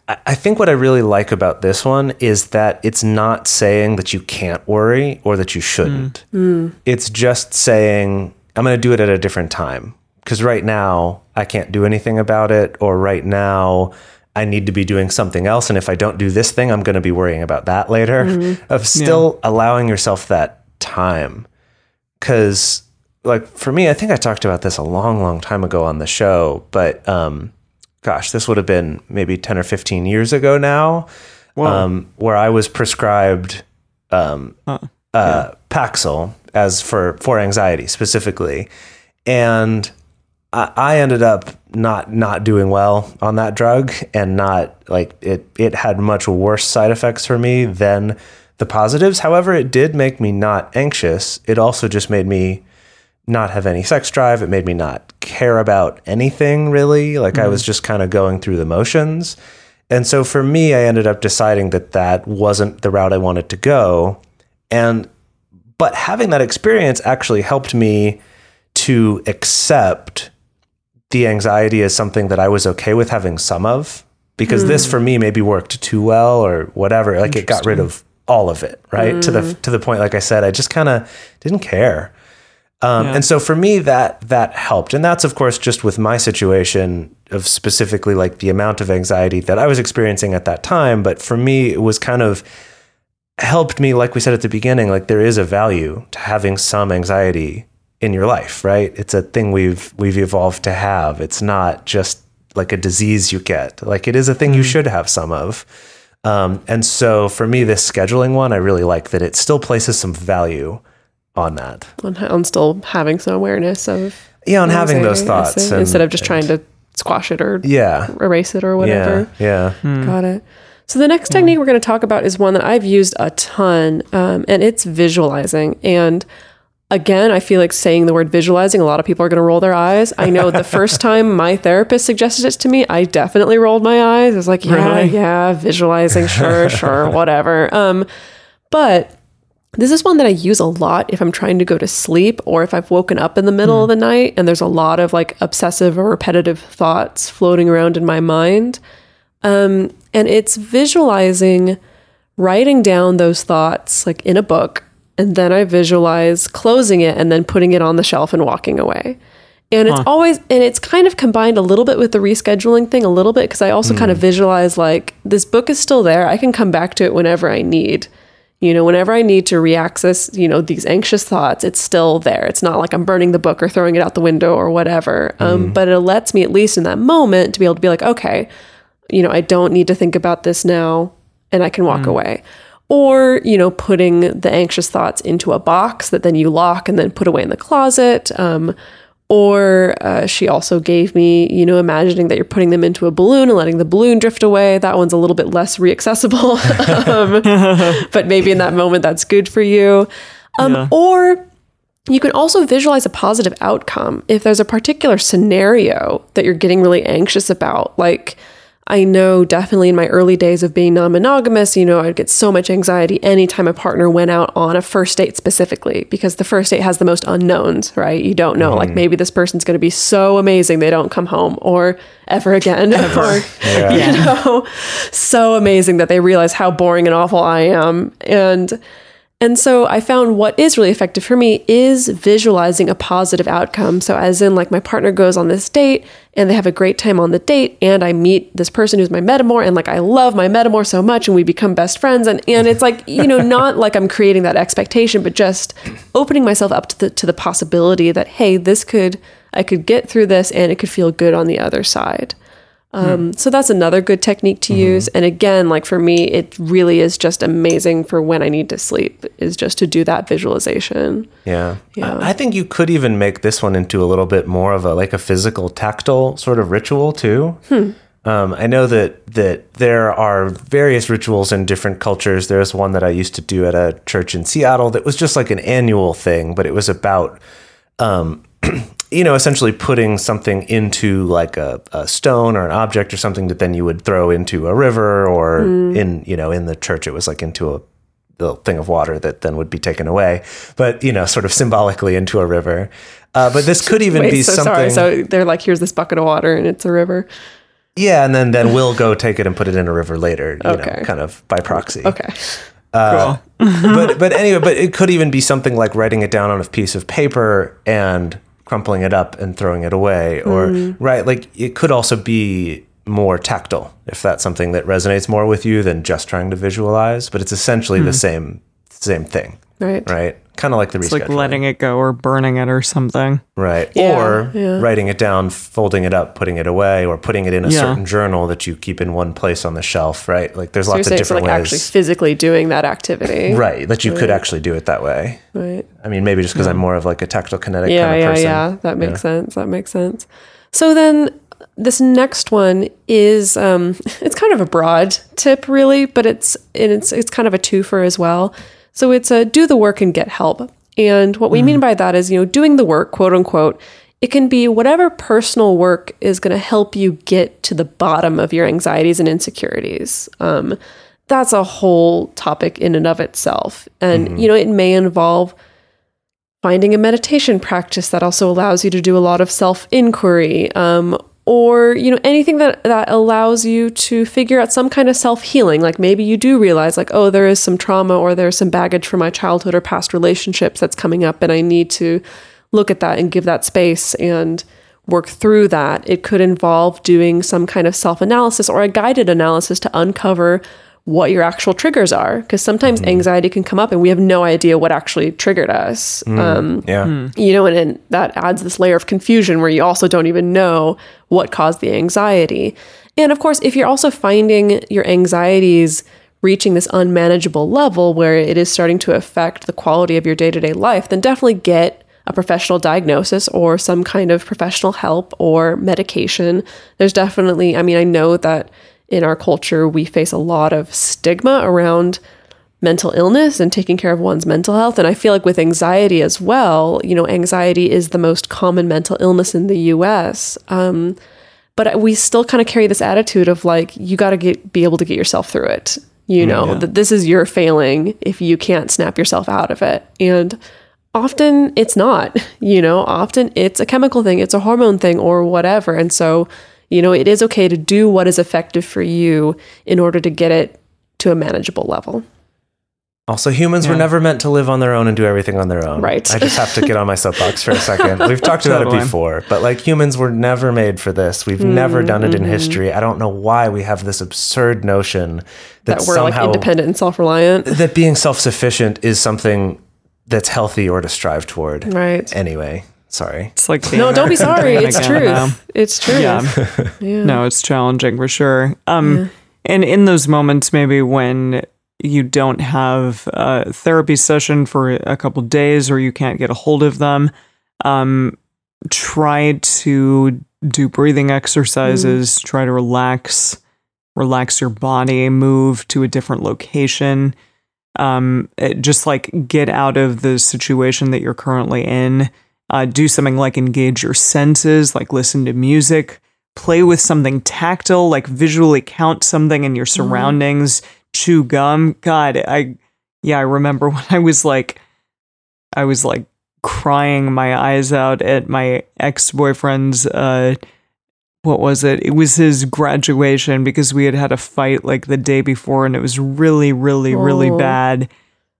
I I think what I really like about this one is that it's not saying that you can't worry or that you shouldn't. Mm. Mm. It's just saying I'm going to do it at a different time because right now I can't do anything about it, or right now I need to be doing something else. And if I don't do this thing, I'm going to be worrying about that later. Of still allowing yourself that time. Because, like, for me, I think I talked about this a long, long time ago on the show, but um, gosh, this would have been maybe 10 or 15 years ago now, um, where I was prescribed um, uh, Paxil as for, for anxiety specifically. And I, I ended up not not doing well on that drug and not like it it had much worse side effects for me than the positives. However, it did make me not anxious. It also just made me not have any sex drive. It made me not care about anything really. Like I mm-hmm. was just kind of going through the motions. And so for me, I ended up deciding that that wasn't the route I wanted to go. And but having that experience actually helped me to accept the anxiety is something that I was okay with having some of because this for me maybe worked too well or whatever. Like it got rid of all of it right? To the to the point like I said I just kind of didn't care. Um, Yeah. and so for me that that helped. And that's of course just with my situation of specifically like the amount of anxiety that I was experiencing at that time. But for me it was kind of helped me like we said at the beginning like there is a value to having some anxiety in your life right? It's a thing we've we've evolved to have. It's not just like a disease you get. Like it is a thing you should have some of. Um, and so for me this scheduling one i really like that it still places some value on that. On, on still having some awareness of yeah on having those thoughts and- instead of just trying to squash it or yeah. erase it or whatever. yeah yeah. Got it. So the next technique we're going to talk about is one that I've used a ton, um, and it's visualizing. And again, I feel like saying the word visualizing, a lot of people are going to roll their eyes. I know the first time my therapist suggested it to me, I definitely rolled my eyes. I was like, yeah, Really? yeah, visualizing, sure, sure, whatever. Um, but this is one that I use a lot if I'm trying to go to sleep or if I've woken up in the middle of the night and there's a lot of like obsessive or repetitive thoughts floating around in my mind. Um, and it's visualizing writing down those thoughts like in a book. And then I visualize closing it and then putting it on the shelf and walking away. And it's always, and it's kind of combined a little bit with the rescheduling thing, a little bit, because I also kind of hmm. visualize like this book is still there. I can come back to it whenever I need. You know, whenever I need to reaccess, you know, these anxious thoughts, it's still there. It's not like I'm burning the book or throwing it out the window or whatever. Um, hmm. but it lets me, at least in that moment, to be able to be like, okay, you know, I don't need to think about this now and I can walk hmm. away. Or, you know, putting the anxious thoughts into a box that then you lock and then put away in the closet. Um, or uh, she also gave me, you know, imagining that you're putting them into a balloon and letting the balloon drift away. That one's a little bit less reaccessible. um, but maybe in that moment, that's good for you. Um, Yeah. Or you can also visualize a positive outcome if there's a particular scenario that you're getting really anxious about. Like, I know definitely in my early days of being non monogamous, you know, I'd get so much anxiety anytime a partner went out on a first date specifically, because the first date has the most unknowns, right? You don't know, like mm. maybe this person's going to be so amazing they don't come home or ever again. or, you know, so amazing that they realize how boring and awful I am. And and so I found what is really effective for me is visualizing a positive outcome. So, as in, like, my partner goes on this date and they have a great time on the date, and I meet this person who's my metamor, and like, I love my metamor so much, and we become best friends. And, and it's like, you know, not like I'm creating that expectation, but just opening myself up to the, to the possibility that, hey, this could, I could get through this and it could feel good on the other side. Um, so that's another good technique to use. And again, like for me, it really is just amazing for when I need to sleep is just to do that visualization. Yeah. Yeah. I I think you could even make this one into a little bit more of a like a physical tactile sort of ritual too. Um, I know that that there are various rituals in different cultures. There's one that I used to do at a church in Seattle that was just like an annual thing, but it was about um, you know, essentially putting something into like a, a stone or an object or something that then you would throw into a river or in, you know, in the church, it was like into a little thing of water that then would be taken away, but you know, sort of symbolically into a river. Uh, but this could even Wait, be so something. sorry. So they're like, here's this bucket of water and it's a river. yeah, and then then we'll go take it and put it in a river later. You Okay. know, kind of by proxy. Okay. Cool. but but anyway, but it could even be something like writing it down on a piece of paper and crumpling it up and throwing it away, or Mm. right, like it could also be more tactile if that's something that resonates more with you than just trying to visualize. But it's essentially the same same thing, Right. right? Kind of like the It's rescheduling. like letting it go or burning it or something. Right. Yeah, or yeah. writing it down, folding it up, putting it away, or putting it in a Yeah. certain journal that you keep in one place on the shelf, right? Like there's So you're lots of saying so different like ways. actually physically doing that activity. right. That you could actually do it that way. Right. I mean, maybe just because I'm more of like a tactile kinetic yeah, kind of yeah, person. yeah. That makes sense. That makes sense. So then this next one is um it's kind of a broad tip really, but it's and it's it's kind of a twofer as well. So it's a do the work and get help. And what we mean by that is, you know, doing the work, quote unquote, it can be whatever personal work is going to help you get to the bottom of your anxieties and insecurities. Um, that's a whole topic in and of itself. And, you know, it may involve finding a meditation practice that also allows you to do a lot of self inquiry um, or you know anything that that allows you to figure out some kind of self healing like maybe you do realize like oh there is some trauma or there's some baggage from my childhood or past relationships that's coming up and I need to look at that and give that space and work through that. It could involve doing some kind of self analysis or a guided analysis to uncover what your actual triggers are because sometimes mm. anxiety can come up and we have no idea what actually triggered us mm, um, Yeah. Hmm. you know, and, and that adds this layer of confusion where you also don't even know what caused the anxiety. And of course, if you're also finding your anxieties reaching this unmanageable level where it is starting to affect the quality of your day to day life, then definitely get a professional diagnosis or some kind of professional help or medication. There's definitely, I mean, I know that in our culture, we face a lot of stigma around mental illness and taking care of one's mental health. And I feel like with anxiety as well, you know, anxiety is the most common mental illness in the US. Um, but we still kind of carry this attitude of like, you got to get be able to get yourself through it. You know, that this is your failing if you can't snap yourself out of it. And often it's not, you know, often it's a chemical thing, it's a hormone thing or whatever. And so, you know, it is okay to do what is effective for you in order to get it to a manageable level. Also, humans were never meant to live on their own and do everything on their own. Right. I just have to get on my soapbox for a second. We've talked about it before, but like humans were never made for this. We've Mm, never done it in mm-hmm. history. I don't know why we have this absurd notion that, That, we're like somehow independent and self reliant. that being self-sufficient is something that's healthy or to strive toward. Right. Anyway, sorry. It's like No, don't be sorry. It's though. truth. It's true. Yeah. Yeah. No, it's challenging for sure. Um, and in those moments, maybe when you don't have a therapy session for a couple days or you can't get a hold of them, um, try to do breathing exercises. Try to relax, relax your body, move to a different location. Um, it- just like get out of the situation that you're currently in. Uh, do something like engage your senses, like listen to music, play with something tactile, like visually count something in your surroundings, chew gum. God, I, yeah, I remember when I was like, I was like crying my eyes out at my ex boyfriend's, uh, what was it? It was his graduation because we had had a fight like the day before and it was really, really, really Oh. bad.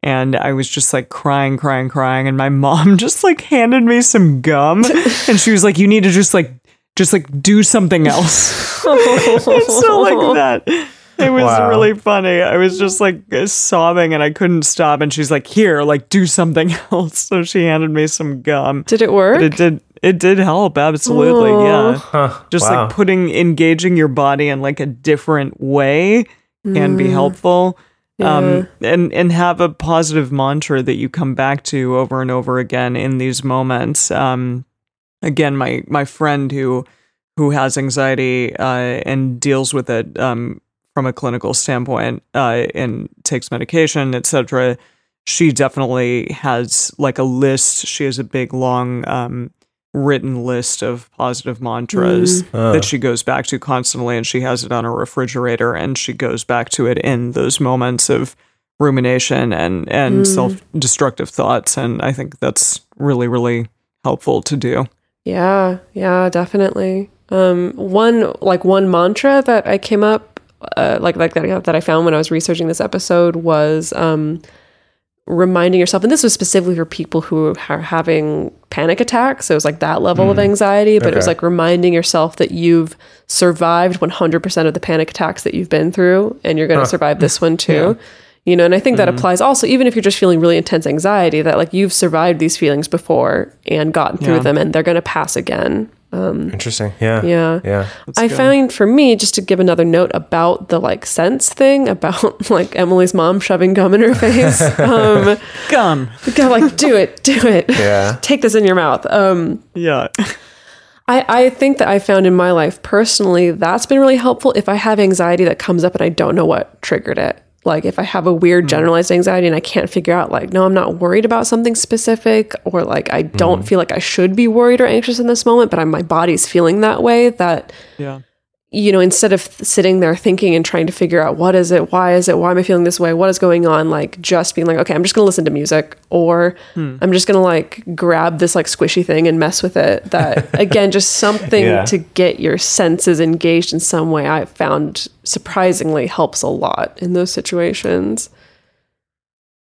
And I was just like crying, crying, crying. And my mom just like handed me some gum and she was like, you need to just like, just like do something else. and so like that. It was Wow. really funny. I was just like sobbing and I couldn't stop. And she's like, here, like do something else. So she handed me some gum. Did it work? But it did it did help, absolutely. Yeah. Huh. Just wow. like putting engaging your body in like a different way can be mm. helpful. Um and and have a positive mantra that you come back to over and over again in these moments. Um again my my friend who who has anxiety uh and deals with it um from a clinical standpoint uh and takes medication, etc she definitely has like a list. She has a big, long, um, written list of positive mantras Uh. that she goes back to constantly, and she has it on her refrigerator, and she goes back to it in those moments of rumination and and self-destructive thoughts. And I think that's really, really helpful to do. Yeah, yeah, definitely. Um, one like one mantra that I came up uh, like like that that I found when I was researching this episode was um, reminding yourself, and this was specifically for people who are having panic attacks. So it was like that level of mm. anxiety, but it was like reminding yourself that you've survived 100% of the panic attacks that you've been through and you're going to survive this one too. You know, and I think that mm-hmm. applies also, even if you're just feeling really intense anxiety, that like you've survived these feelings before and gotten through Yeah. them and they're going to pass again. Interesting. Yeah. Yeah. Yeah. I find for me, just to give another note about the like sense thing about like Emily's mom shoving gum in her face. um, Gum. go like, do it, do it. Yeah. Take this in your mouth. Um, Yeah. I, I think that I found in my life personally that's been really helpful if I have anxiety that comes up and I don't know what triggered it. Like if I have a weird mm-hmm. generalized anxiety and I can't figure out like no I'm not worried about something specific or like I don't mm-hmm. feel like I should be worried or anxious in this moment but I'm, my body's feeling that way that Yeah. You know, instead of sitting there thinking and trying to figure out what is it, why is it, why am I feeling this way, what is going on, like just being like, okay, I'm just gonna listen to music, or hmm. I'm just gonna like grab this like squishy thing and mess with it. That again, just something Yeah. to get your senses engaged in some way. I found surprisingly helps a lot in those situations.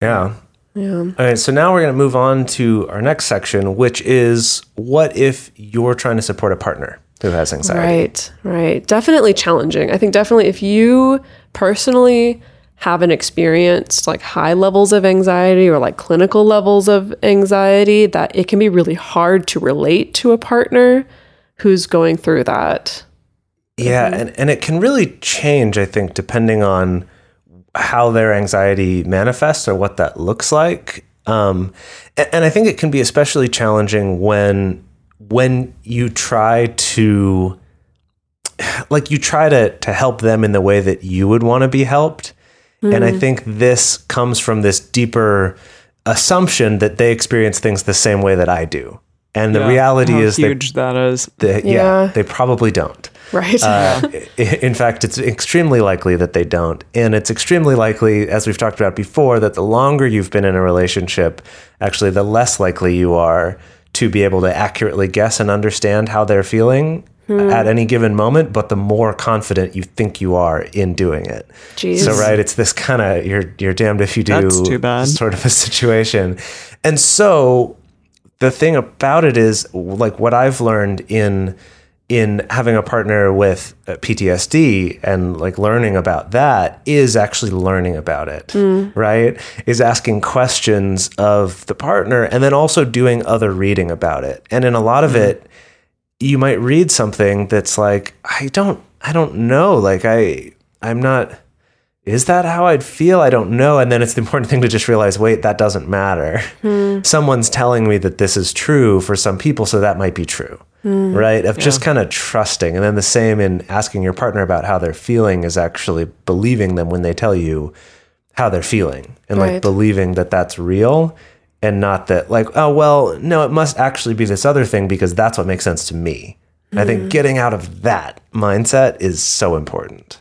Yeah. Yeah. All right, so now we're going to move on to our next section, which is what if you're trying to support a partner who has anxiety? Right, right. Definitely challenging. I think definitely if you personally haven't experienced like high levels of anxiety or like clinical levels of anxiety, that it can be really hard to relate to a partner who's going through that. Yeah, and, and it can really change, I think, depending on how their anxiety manifests or what that looks like. Um, and, and I think it can be especially challenging when when you try to like you try to to help them in the way that you would want to be helped. And I think this comes from this deeper assumption that they experience things the same way that I do. And the Yeah. reality How is that huge that is. they, yeah. Yeah. they probably don't. Right. Uh, in fact, it's extremely likely that they don't. And it's extremely likely, as we've talked about before, that the longer you've been in a relationship, actually, the less likely you are to be able to accurately guess and understand how they're feeling hmm. at any given moment, but the more confident you think you are in doing it. Jeez. So right, it's this kind of you're you're damned if you do That's too bad. sort of a situation. And so the thing about it is like what I've learned in in having a partner with uh, PTSD and like learning about that is actually learning about it, hmm. right? Is asking questions of the partner and then also doing other reading about it. And in a lot of hmm. it, you might read something that's like, I don't, I don't know. Like I, I'm not, is that how I'd feel? I don't know. And then it's the important thing to just realize, wait, that doesn't matter. Hmm. Someone's telling me that this is true for some people, so that might be true. Right? Of just kind of trusting. And then the same in asking your partner about how they're feeling is actually believing them when they tell you how they're feeling and like believing that that's real and not that like, oh, well, no, it must actually be this other thing because that's what makes sense to me. And I think getting out of that mindset is so important.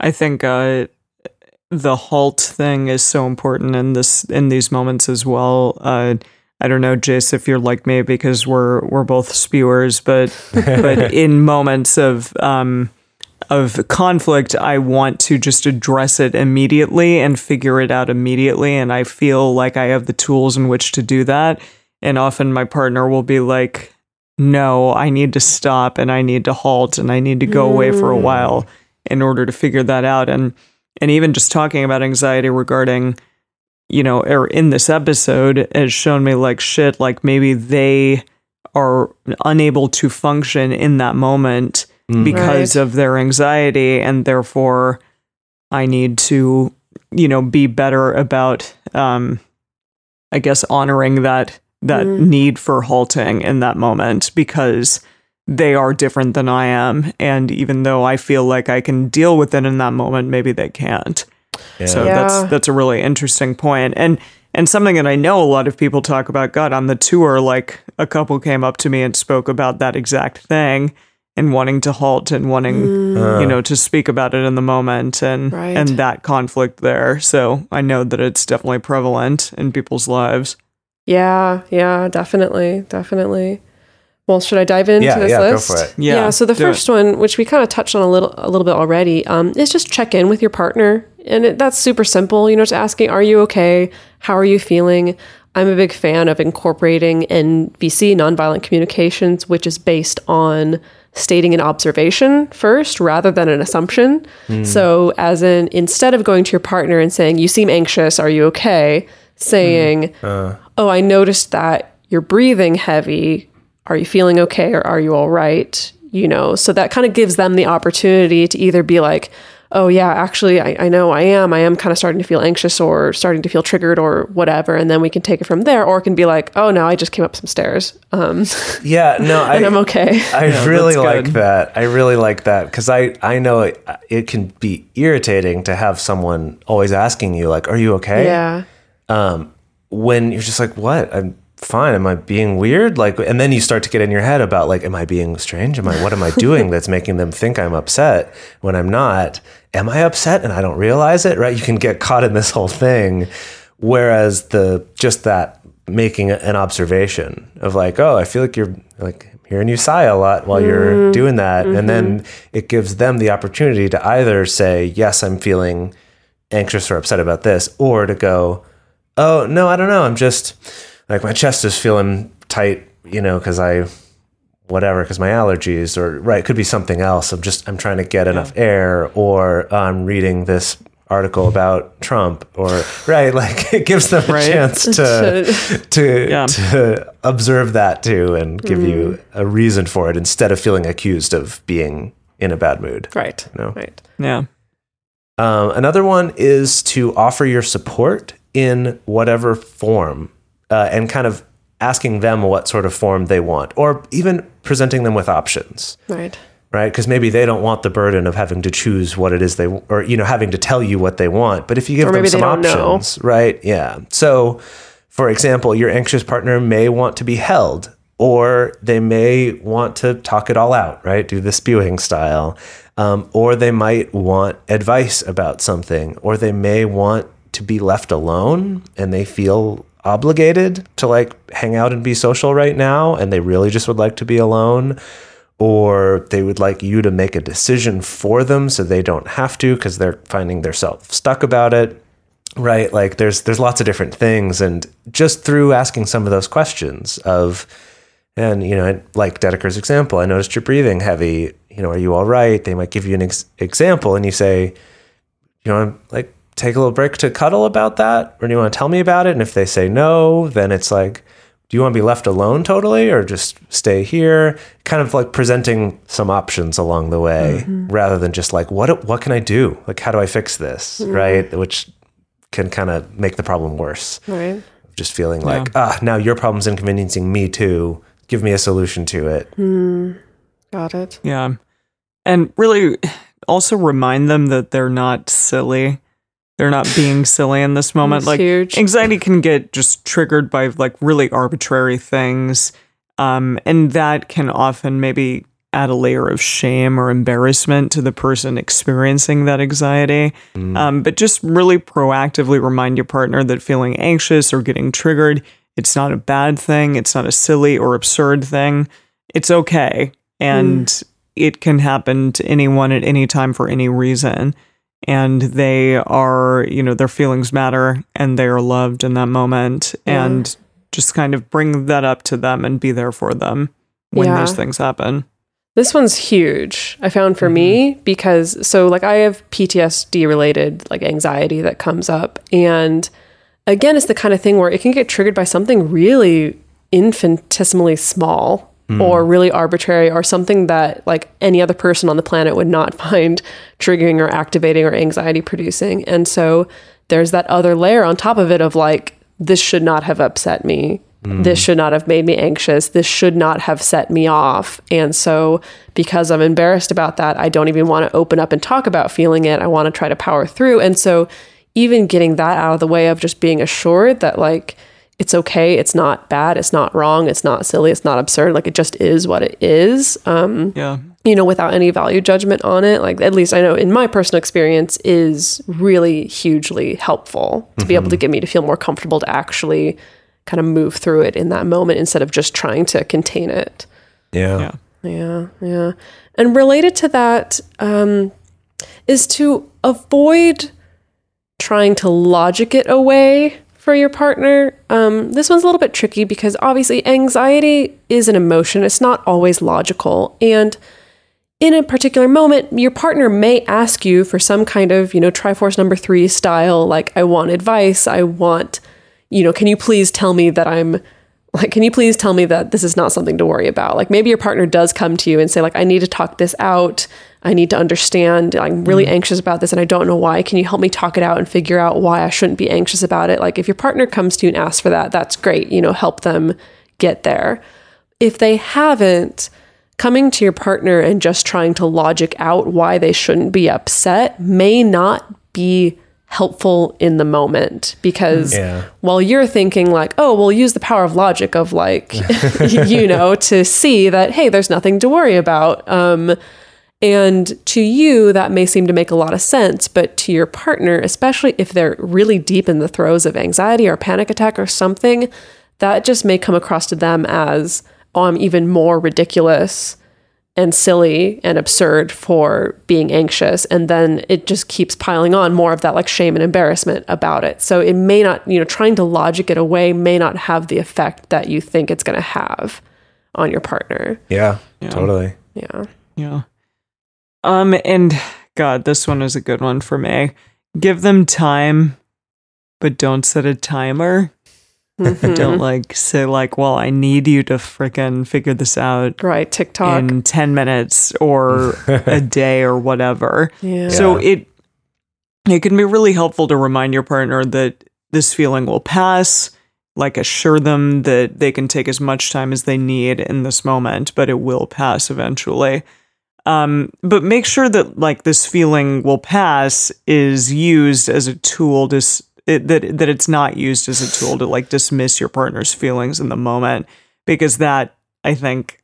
I think uh, the halt thing is so important in this in these moments as well. Uh, I don't know, Jase, if you're like me because we're we're both spewers, but but in moments of um, of conflict, I want to just address it immediately and figure it out immediately, and I feel like I have the tools in which to do that. And often my partner will be like, "No, I need to stop and I need to halt and I need to go away for a while." in order to figure that out and and even just talking about anxiety regarding you know or in this episode has shown me like shit like maybe they are unable to function in that moment because Right. of their anxiety and therefore I need to you know be better about um I guess honoring that that need for halting in that moment because they are different than I am. And even though I feel like I can deal with it in that moment, maybe they can't. So Yeah. that's that's a really interesting point. And and something that I know a lot of people talk about, God, on the tour, like a couple came up to me and spoke about that exact thing and wanting to halt and wanting, you know, to speak about it in the moment and Right. and that conflict there. So I know that it's definitely prevalent in people's lives. Yeah, yeah, definitely, definitely. Well, should I dive into Yeah, this yeah, go list? for it. Yeah, so the do it. first one, which we kind of touched on a little, a little bit already, um, is just check in with your partner and it, that's super simple. You know, just asking, "Are you okay? How are you feeling?" I'm a big fan of incorporating NVC, nonviolent communications, which is based on stating an observation first rather than an assumption. Hmm. So, as in, instead of going to your partner and saying, You seem anxious, are you okay? saying, hmm. uh. Oh, I noticed that you're breathing heavy. Are you feeling okay or are you all right? You know, so that kind of gives them the opportunity to either be like, oh, yeah, actually, I, I know I am. I am kind of starting to feel anxious or starting to feel triggered or whatever. And then we can take it from there. Or it can be like, oh, no, I just came up some stairs um, Yeah, no, I, I'm okay. I really like that. I really like that because I I know it, it can be irritating to have someone always asking you like, "Are you okay?" yeah. Um, when you're just like, "What? I'm fine. Am I being weird?" Like, and then you start to get in your head about like, "Am I being strange? Am I what am I doing that's making them think I'm upset when I'm not? Am I upset and I don't realize it?" Right? You can get caught in this whole thing. Whereas the just that making an observation of like, oh, I feel like you're like hearing you sigh a lot while you're mm-hmm. doing that. And then mm-hmm. it gives them the opportunity to either say, yes, I'm feeling anxious or upset about this, or to go, oh, no, I don't know. I'm just like my chest is feeling tight, you know, because I whatever because my allergies or right it could be something else i'm just i'm trying to get enough air or i'm reading this article about trump or right like it gives them a Right. chance to to Yeah. to observe that too and give you a reason for it instead of feeling accused of being in a bad mood Right. No. Right. Yeah. um, another one is to offer your support in whatever form uh, and kind of asking them what sort of form they want or even presenting them with options. Right. right? Because maybe they don't want the burden of having to choose what it is they or you know having to tell you what they want. But if you give them some don't know. options right? Yeah. So for example your anxious partner may want to be held or they may want to talk it all out right? Do the spewing style. Um, or they might want advice about something or they may want to be left alone and they feel obligated to like hang out and be social right now and they really just would like to be alone or they would like you to make a decision for them so they don't have to because they're finding themselves stuck about it right? Like there's there's lots of different things and just through asking some of those questions of and you know like Dedeker's example I noticed you're breathing heavy. You know are you all right? They might give you an ex- example and you say you know i'm like take a little break to cuddle about that? Or do you want to tell me about it? And if they say no then it's like do you want to be left alone totally or just stay here? Kind of like presenting some options along the way mm-hmm. rather than just like what what can i do? Like how do i fix this? Mm-hmm. Right? Which can kind of make the problem worse. Right. just feeling like ah now your problem's inconveniencing me too. Give me a solution to it. Hmm. Got it. Yeah. And really also remind them that they're not silly. They're not being silly in this moment. That's like huge. anxiety can get just triggered by like really arbitrary things. Um, and that can often maybe add a layer of shame or embarrassment to the person experiencing that anxiety. Um, but just really proactively remind your partner that feeling anxious or getting triggered, it's not a bad thing. It's not a silly or absurd thing. It's okay. And it can happen to anyone at any time for any reason. And they are, you know, their feelings matter and they are loved in that moment. And just kind of bring that up to them and be there for them when Yeah. those things happen. This one's huge. I found for me mm-hmm. because so like I have PTSD related like anxiety that comes up and again it's the kind of thing where it can get triggered by something really infinitesimally small Hmm. or really arbitrary or something that like any other person on the planet would not find triggering or activating or anxiety producing. And so there's that other layer on top of it of like this should not have upset me. Hmm. This should not have made me anxious. This should not have set me off. And so, because I'm embarrassed about that, I don't even want to open up and talk about feeling it. I want to try to power through. And so, even getting that out of the way of just being assured that, like, it's okay, it's not bad, it's not wrong, it's not silly, it's not absurd. Like, it just is what it is. Um, Yeah. you know, without any value judgment on it. Like, at least I know in my personal experience, is really hugely helpful to be able to get me to feel more comfortable to actually kind of move through it in that moment instead of just trying to contain it. yeah, Yeah. Yeah, yeah. And related to that um, is to avoid trying to logic it away for your partner. Um, this one's a little bit tricky because obviously anxiety is an emotion. It's not always logical. And in a particular moment, your partner may ask you for some kind of, you know, Triforce number three style, like, I want advice. I want, you know, can you please tell me that I'm like, can you please tell me that this is not something to worry about? Like maybe your partner does come to you and say, like, I need to talk this out. I need to understand. I'm really anxious about this and I don't know why. Can you help me talk it out and figure out why I shouldn't be anxious about it? Like if your partner comes to you and asks for that, that's great. You know, help them get there. If they haven't, coming to your partner and just trying to logic out why they shouldn't be upset may not be helpful in the moment because Yeah. while you're thinking like oh we'll use the power of logic of like you know to see that hey there's nothing to worry about um and to you that may seem to make a lot of sense but to your partner especially if they're really deep in the throes of anxiety or panic attack or something that just may come across to them as oh i'm even more ridiculous and silly and absurd for being anxious. And then it just keeps piling on more of that like shame and embarrassment about it. So it may not you know trying to logic it away may not have the effect that you think it's going to have on your partner. Yeah, totally. yeah. Yeah. Um, and God, this one is a good one for me. Give them time, but don't set a timer. Mm-hmm. Don't like say like, well, I need you to frickin' figure this out right tiktok in 10 minutes or a day or whatever. yeah So it it can be really helpful to remind your partner that this feeling will pass, like assure them that they can take as much time as they need in this moment, but it will pass eventually. Um, but make sure that like this feeling will pass is used as a tool to it, that that it's not used as a tool to like dismiss your partner's feelings in the moment because that I think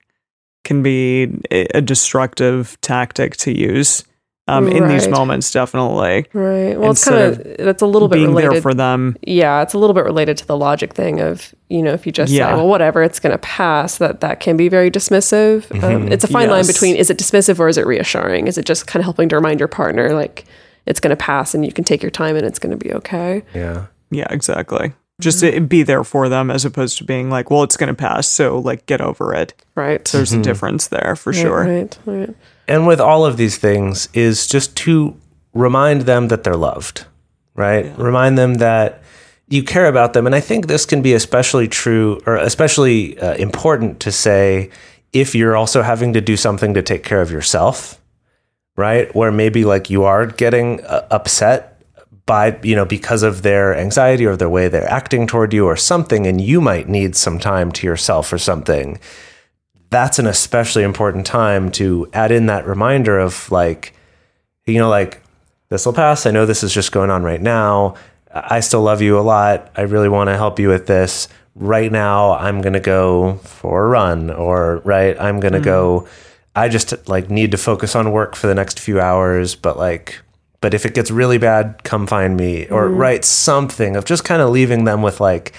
can be a destructive tactic to use um, in these moments. Definitely right well it's kind of that's a little bit being related there for them. yeah it's a little bit related to the logic thing of you know if you just Yeah. say well whatever it's going to pass that that can be very dismissive um, it's a fine line between is it dismissive or is it reassuring is it just kind of helping to remind your partner like it's going to pass and you can take your time and it's going to be okay Yeah. Yeah, exactly. Just to be there for them as opposed to being like, well, it's going to pass, so like get over it. right There's a difference there for sure. right, right. And with all of these things is just to remind them that they're loved, right? Remind them that you care about them. And I think this can be especially true or especially uh, important to say if you're also having to do something to take care of yourself, right? Where maybe like you are getting uh, upset by, you know, because of their anxiety or the way they're acting toward you or something, and you might need some time to yourself or something that's an especially important time to add in that reminder of like, you know, like this will pass. I know this is just going on right now. I still love you a lot. I really want to help you with this. Right now, I'm going to go for a run or right, I'm going to go mm-hmm. I just like need to focus on work for the next few hours, but like but if it gets really bad, come find me or mm-hmm. write something of just kind of leaving them with like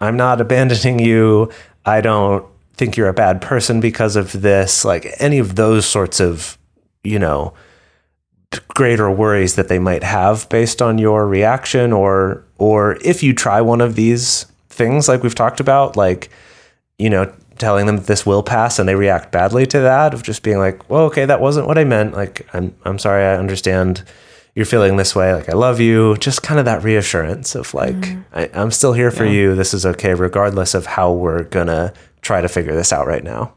I'm not abandoning you. I don't think you're a bad person because of this. Like any of those sorts of, you know, greater worries that they might have based on your reaction or or if you try one of these things like we've talked about like you know telling them that this will pass and they react badly to that of just being like well okay that wasn't what i meant. Like i'm i'm sorry i understand you're feeling this way. Like i love you. Just kind of that reassurance of like mm-hmm. I, i'm still here for you. This is okay regardless of how we're gonna try to figure this out right now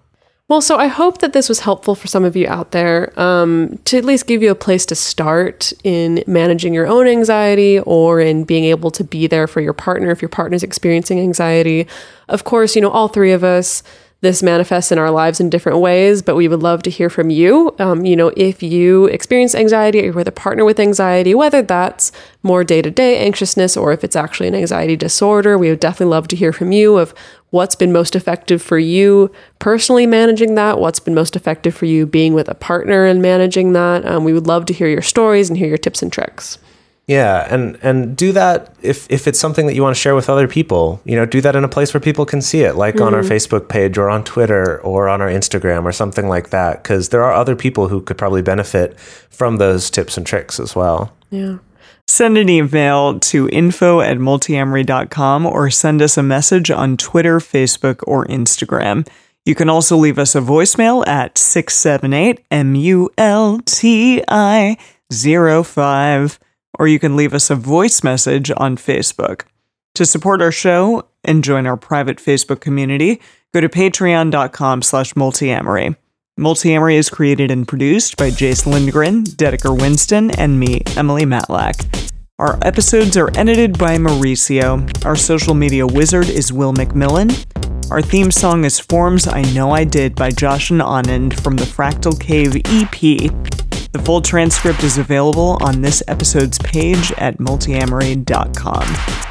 Well, so I hope that this was helpful for some of you out there um, to at least give you a place to start in managing your own anxiety or in being able to be there for your partner if your partner's experiencing anxiety. Of course, you know, all three of us, this manifests in our lives in different ways, but we would love to hear from you. Um, you know, if you experience anxiety or you're with a partner with anxiety, whether that's more day to day anxiousness or if it's actually an anxiety disorder, we would definitely love to hear from you of what's been most effective for you personally managing that, what's been most effective for you being with a partner and managing that. Um, we would love to hear your stories and hear your tips and tricks. Yeah, and and do that if if it's something that you want to share with other people. You know, do that in a place where people can see it, like on our Facebook page or on Twitter or on our Instagram or something like that. Because there are other people who could probably benefit from those tips and tricks as well. Yeah. Send an email to info at multiamory.com or send us a message on Twitter, Facebook, or Instagram. You can also leave us a voicemail at 678 MULTI 05, or you can leave us a voice message on Facebook. To support our show and join our private Facebook community, go to patreon.com slash multiamory. Multiamory is created and produced by Jase Lindgren, Dedeker Winston, and me, Emily Matlack. Our episodes are edited by Mauricio. Our social media wizard is Will McMillan. Our theme song is Forms I Know I Did by Josh and Anand from the Fractal Cave EP. The full transcript is available on this episode's page at multiamory.com.